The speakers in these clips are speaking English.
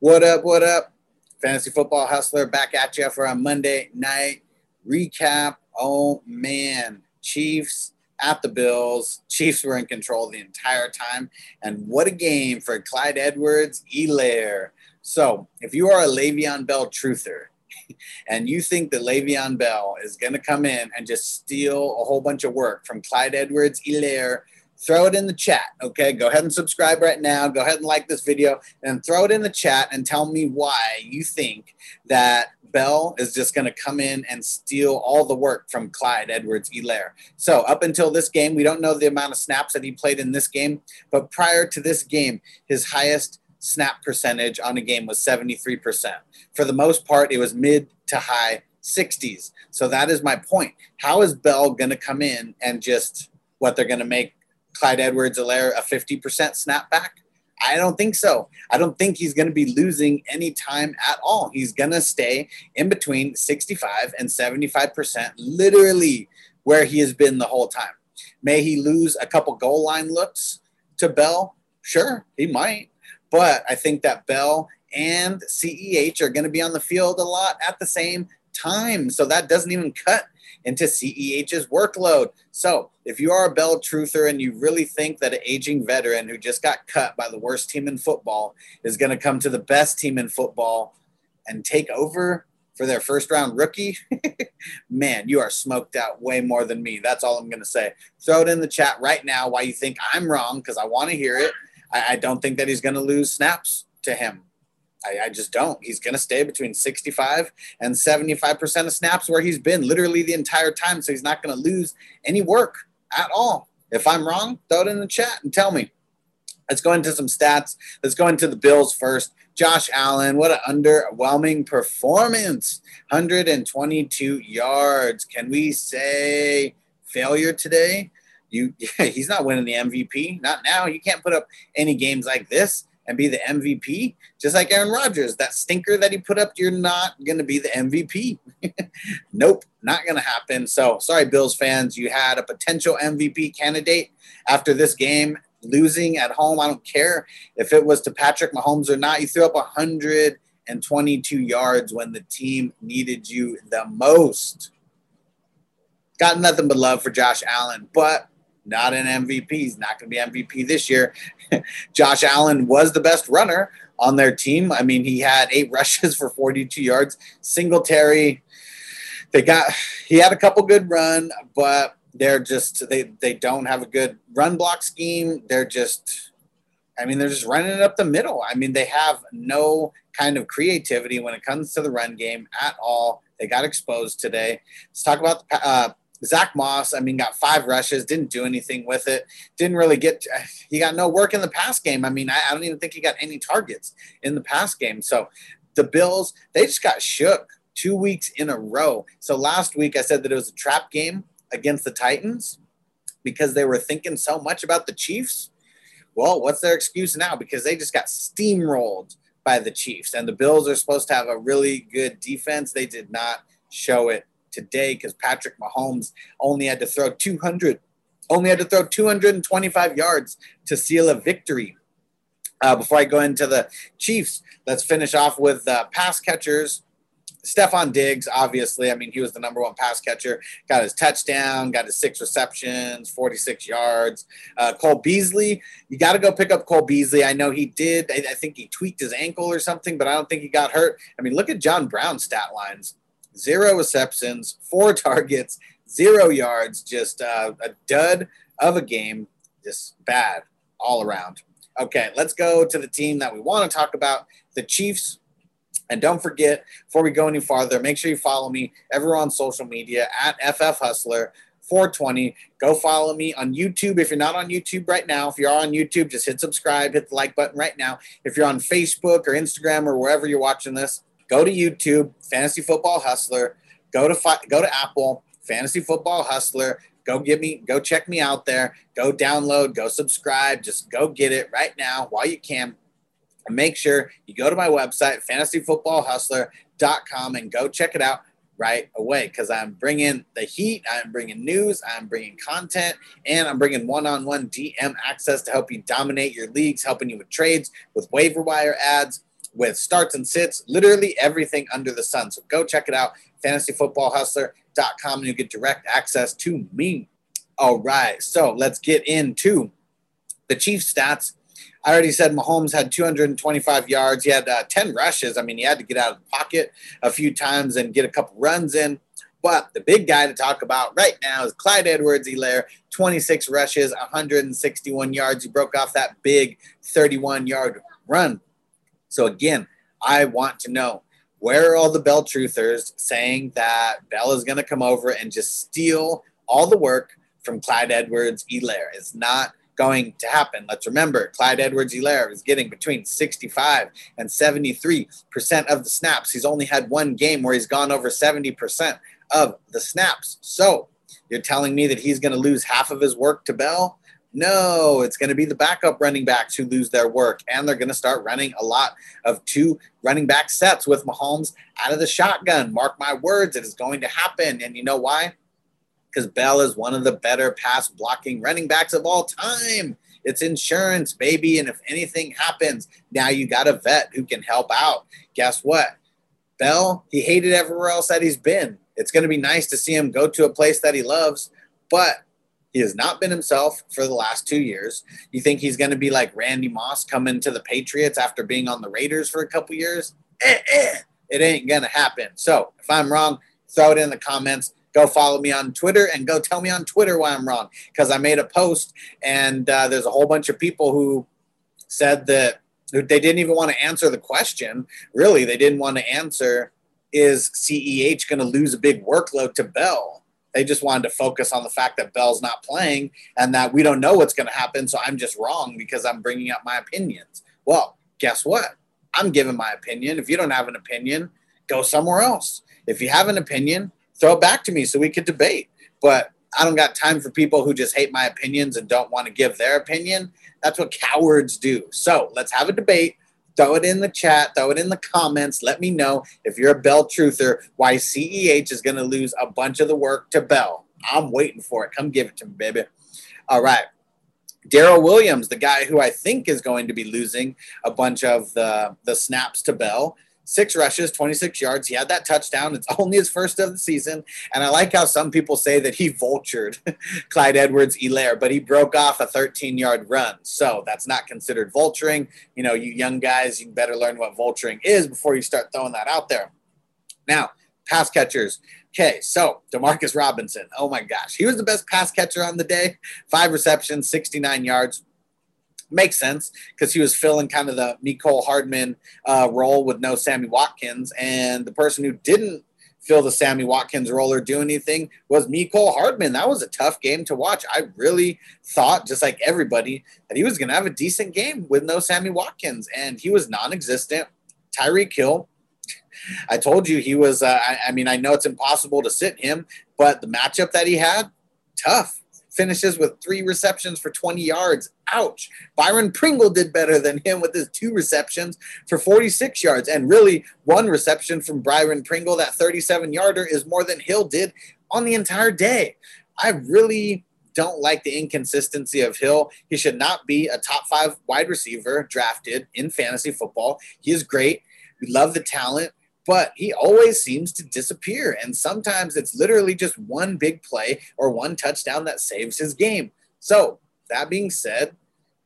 What up? What up? Fantasy Football Hustler back at you for a Monday night recap. Oh man, Chiefs at the Bills. Chiefs were in control the entire time. And what a game for Clyde Edwards Helaire. So, if you are a Le'Veon Bell truther and you think that Le'Veon Bell is going to come in and just steal a whole bunch of work from Clyde Edwards Helaire, throw it in the chat. Okay, go ahead and subscribe right now. Go ahead and like this video and throw it in the chat and tell me why you think that Bell is just going to come in and steal all the work from Clyde Edwards Helaire. So, up until this game, we don't know the amount of snaps that he played in this game, but prior to this game, his highest snap percentage on a game was 73%. For the most part, it was mid to high 60s. So, that is my point. How is Bell going to come in and just what they're going to make Clyde Edwards Helaire a 50% snapback? I don't think so. I don't think he's going to be losing any time at all. He's going to stay in between 65 and 75%, literally where he has been the whole time. May he lose a couple goal line looks to Bell? Sure, he might. But I think that Bell and CEH are going to be on the field a lot at the same time. So that doesn't even cut into CEH's workload. So if you are a Bell truther and you really think that an aging veteran who just got cut by the worst team in football is going to come to the best team in football and take over for their first round rookie, man, you are smoked out way more than me. That's all I'm going to say. Throw it in the chat right now why you think I'm wrong because I want to hear it. I, I don't think that he's going to lose snaps to him. I, I just don't. He's going to stay between 65 and 75% of snaps where he's been literally the entire time. So he's not going to lose any work at all. If I'm wrong, throw it in the chat and tell me. Let's go into some stats. Let's go into the Bills first. Josh Allen, what an underwhelming performance. 122 yards. Can we say failure today? You, yeah, he's not winning the MVP. Not now. You can't put up any games like this and be the MVP, just like Aaron Rodgers. That stinker that he put up, you're not going to be the MVP. nope, not going to happen. So, sorry, Bills fans, you had a potential MVP candidate after this game. Losing at home, I don't care if it was to Patrick Mahomes or not. You threw up 122 yards when the team needed you the most. Got nothing but love for Josh Allen, but not an MVP. He's not going to be MVP this year. Josh Allen was the best runner on their team. I mean, he had eight rushes for 42 yards. Singletary, they got he had a couple good run, but they're just they they don't have a good run block scheme. They're just I mean, they're just running up the middle. I mean, they have no kind of creativity when it comes to the run game at all. They got exposed today. Let's talk about the uh, Zack Moss, I mean, got five rushes, didn't do anything with it. Didn't really get, he got no work in the pass game. I mean, I, I don't even think he got any targets in the pass game. So the Bills, they just got shook two weeks in a row. So last week I said that it was a trap game against the Titans because they were thinking so much about the Chiefs. Well, what's their excuse now? Because they just got steamrolled by the Chiefs. And the Bills are supposed to have a really good defense. They did not show it today because Patrick Mahomes only had to throw 200, only had to throw 225 yards to seal a victory. Uh, before I go into the Chiefs, let's finish off with uh, pass catchers. Stefon Diggs, obviously, I mean, he was the number one pass catcher. Got his touchdown, got his six receptions, 46 yards. Uh, Cole Beasley, you got to go pick up Cole Beasley. I know he did. I, I, think he tweaked his ankle or something, but I don't think he got hurt. I mean, look at John Brown's stat lines zero receptions, four targets, zero yards, just uh, a dud of a game. Just bad all around. Okay, let's go to the team that we want to talk about the Chiefs. And don't forget, before we go any farther, make sure you follow me everywhere on social media at FF Hustler. 420. Go follow me on YouTube. If you're not on YouTube right now, if you are on YouTube, just hit subscribe, hit the like button right now. If you're on Facebook or Instagram or wherever you're watching this, go to YouTube, Fantasy Football Hustler. Go to go to Apple, Fantasy Football Hustler. Go get me, go check me out there. Go download, go subscribe. Just go get it right now while you can. And make sure you go to my website, fantasyfootballhustler.com, and go check it out right away because I'm bringing the heat, I'm bringing news, I'm bringing content, and I'm bringing one on one DM access to help you dominate your leagues, helping you with trades, with waiver wire adds, with starts and sits, literally everything under the sun. So go check it out, fantasyfootballhustler.com, and you get direct access to me. All right, so let's get into the Chiefs stats. I already said Mahomes had 225 yards. He had uh, 10 rushes. I mean, he had to get out of the pocket a few times and get a couple runs in. But the big guy to talk about right now is Clyde Edwards Helaire, 26 rushes, 161 yards. He broke off that big 31 yard run. So, again, I want to know where are all the Bell truthers saying that Bell is going to come over and just steal all the work from Clyde Edwards Helaire? It's not going to happen. Let's remember, Clyde Edwards Helaire is getting between 65 and 73% of the snaps. He's only had one game where he's gone over 70% of the snaps. So you're telling me that he's going to lose half of his work to Bell? No, it's going to be the backup running backs who lose their work, and they're going to start running a lot of two running back sets with Mahomes out of the shotgun. Mark my words, it is going to happen. And you know why? because Bell is one of the better pass blocking running backs of all time. It's insurance, baby. And if anything happens, now you got a vet who can help out. Guess what? Bell, he hated everywhere else that he's been. It's going to be nice to see him go to a place that he loves, but he has not been himself for the last two years. You think he's going to be like Randy Moss coming to the Patriots after being on the Raiders for a couple years? Eh, eh. It ain't going to happen. So if I'm wrong, throw it in the comments go follow me on Twitter and go tell me on Twitter why I'm wrong. Because I made a post and uh, there's a whole bunch of people who said that they didn't even want to answer the question. Really, they didn't want to answer is CEH going to lose a big workload to Bell? They just wanted to focus on the fact that Bell's not playing and that we don't know what's going to happen. So I'm just wrong because I'm bringing up my opinions. Well, guess what? I'm giving my opinion. If you don't have an opinion, go somewhere else. If you have an opinion, throw it back to me so we could debate. But I don't got time for people who just hate my opinions and don't want to give their opinion. That's what cowards do. So let's have a debate. Throw it in the chat, throw it in the comments. Let me know if you're a Bell truther why CEH is going to lose a bunch of the work to Bell. I'm waiting for it. Come give it to me, baby. All right. Darrel Williams, the guy who I think is going to be losing a bunch of the, the snaps to Bell, six rushes, 26 yards. He had that touchdown. It's only his first of the season. And I like how some people say that he vultured Clyde Edwards Helaire, but he broke off a 13 yard run. So that's not considered vulturing. You know, you young guys, you better learn what vulturing is before you start throwing that out there. Now, pass catchers. Okay, so Demarcus Robinson. Oh my gosh. He was the best pass catcher on the day. Five receptions, 69 yards makes sense because he was filling kind of the Mecole Hardman uh, role with no Sammy Watkins. And the person who didn't fill the Sammy Watkins role or do anything was Mecole Hardman. That was a tough game to watch. I really thought, just like everybody, that he was going to have a decent game with no Sammy Watkins. And he was non existent. Tyreek Hill. I told you he was, uh, I, I mean, I know it's impossible to sit him, but the matchup that he had, tough finishes with three receptions for 20 yards. Ouch. Byron Pringle did better than him with his two receptions for 46 yards. And really, one reception from Byron Pringle, that 37 yarder, is more than Hill did on the entire day. I really don't like the inconsistency of Hill. He should not be a top five wide receiver drafted in fantasy football. He is great. We love the talent but he always seems to disappear. And sometimes it's literally just one big play or one touchdown that saves his game. So, that being said,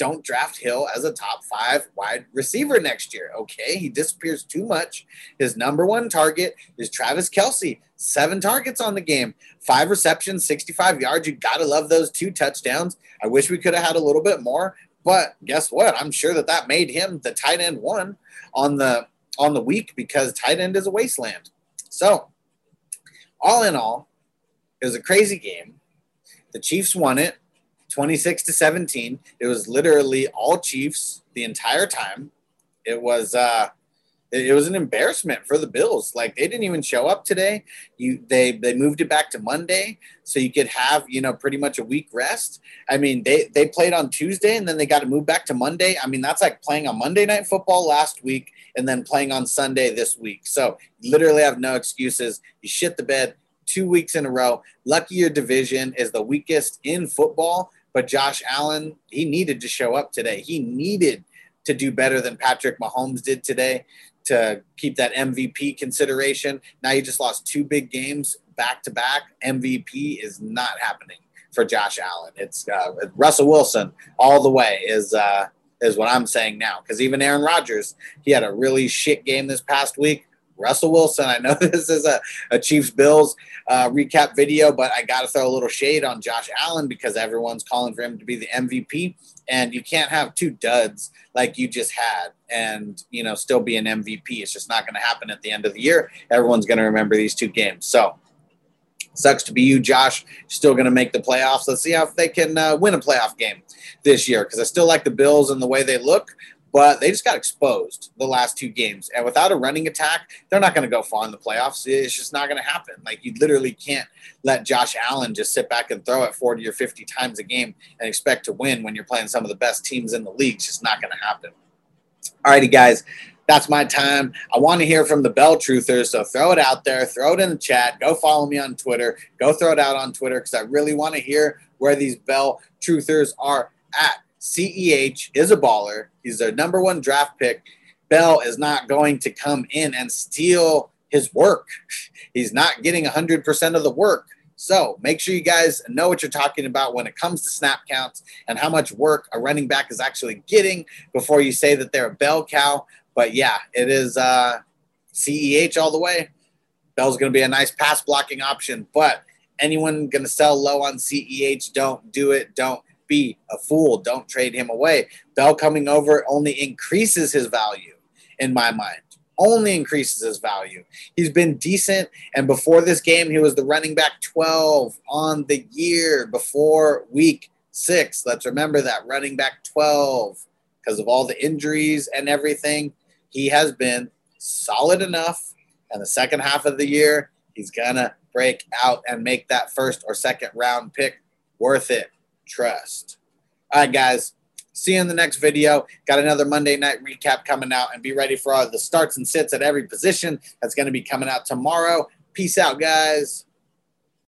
don't draft Hill as a top five wide receiver next year. Okay. He disappears too much. His number one target is Travis Kelce, seven targets on the game, five receptions, 65 yards. You got to love those two touchdowns. I wish we could have had a little bit more, but guess what? I'm sure that that made him the tight end one on the on the week because tight end is a wasteland. So, all in all, it was a crazy game. The Chiefs won it 26 to 17. It was literally all Chiefs the entire time. It was uh it, was an embarrassment for the Bills. Like they didn't even show up today. You they they moved it back to Monday so you could have you know pretty much a week rest. I mean they they played on Tuesday and then they got to move back to Monday. I mean that's like playing on Monday night football last week and then playing on Sunday this week. So literally have no excuses. You shit the bed two weeks in a row. Lucky your division is the weakest in football, but Josh Allen he needed to show up today. He needed to do better than Patrick Mahomes did today to keep that MVP consideration. Now you just lost two big games back to back. MVP is not happening for Josh Allen. It's uh, Russell Wilson all the way is uh, is what I'm saying now. Because even Aaron Rodgers, he had a really shit game this past week. Russell Wilson, I know this is a, a Chiefs Bills uh, recap video, but I got to throw a little shade on Josh Allen because everyone's calling for him to be the MVP. And you can't have two duds like you just had and, you know, still be an MVP. It's just not going to happen at the end of the year. Everyone's going to remember these two games. So, Sucks to be you, Josh. Still going to make the playoffs. Let's see how if they can uh, win a playoff game this year because I still like the Bills and the way they look, but they just got exposed the last two games. And without a running attack, they're not going to go far in the playoffs. It's just not going to happen. Like you literally can't let Josh Allen just sit back and throw it 40 or 50 times a game and expect to win when you're playing some of the best teams in the league. It's just not going to happen. All righty, guys that's my time. I want to hear from the Bell Truthers. So throw it out there, throw it in the chat. Go follow me on Twitter. Go throw it out on Twitter because I really want to hear where these Bell Truthers are at. CEH is a baller. He's their number one draft pick. Bell is not going to come in and steal his work. He's not getting 100% of the work. So make sure you guys know what you're talking about when it comes to snap counts and how much work a running back is actually getting before you say that they're a bell cow. But yeah, it is uh, CEH all the way. Bell's going to be a nice pass blocking option, but anyone going to sell low on CEH, don't do it. Don't be a fool. Don't trade him away. Bell coming over only increases his value in my mind. Only increases his value. He's been decent, and before this game, he was the running back 12 on the year before week six. Let's remember that running back 12 because of all the injuries and everything he has been solid enough. And the second half of the year, he's going to break out and make that first or second round pick worth it. Trust. All right, guys. See you in the next video. Got another Monday night recap coming out, and be ready for all the starts and sits at every position. That's going to be coming out tomorrow. Peace out, guys.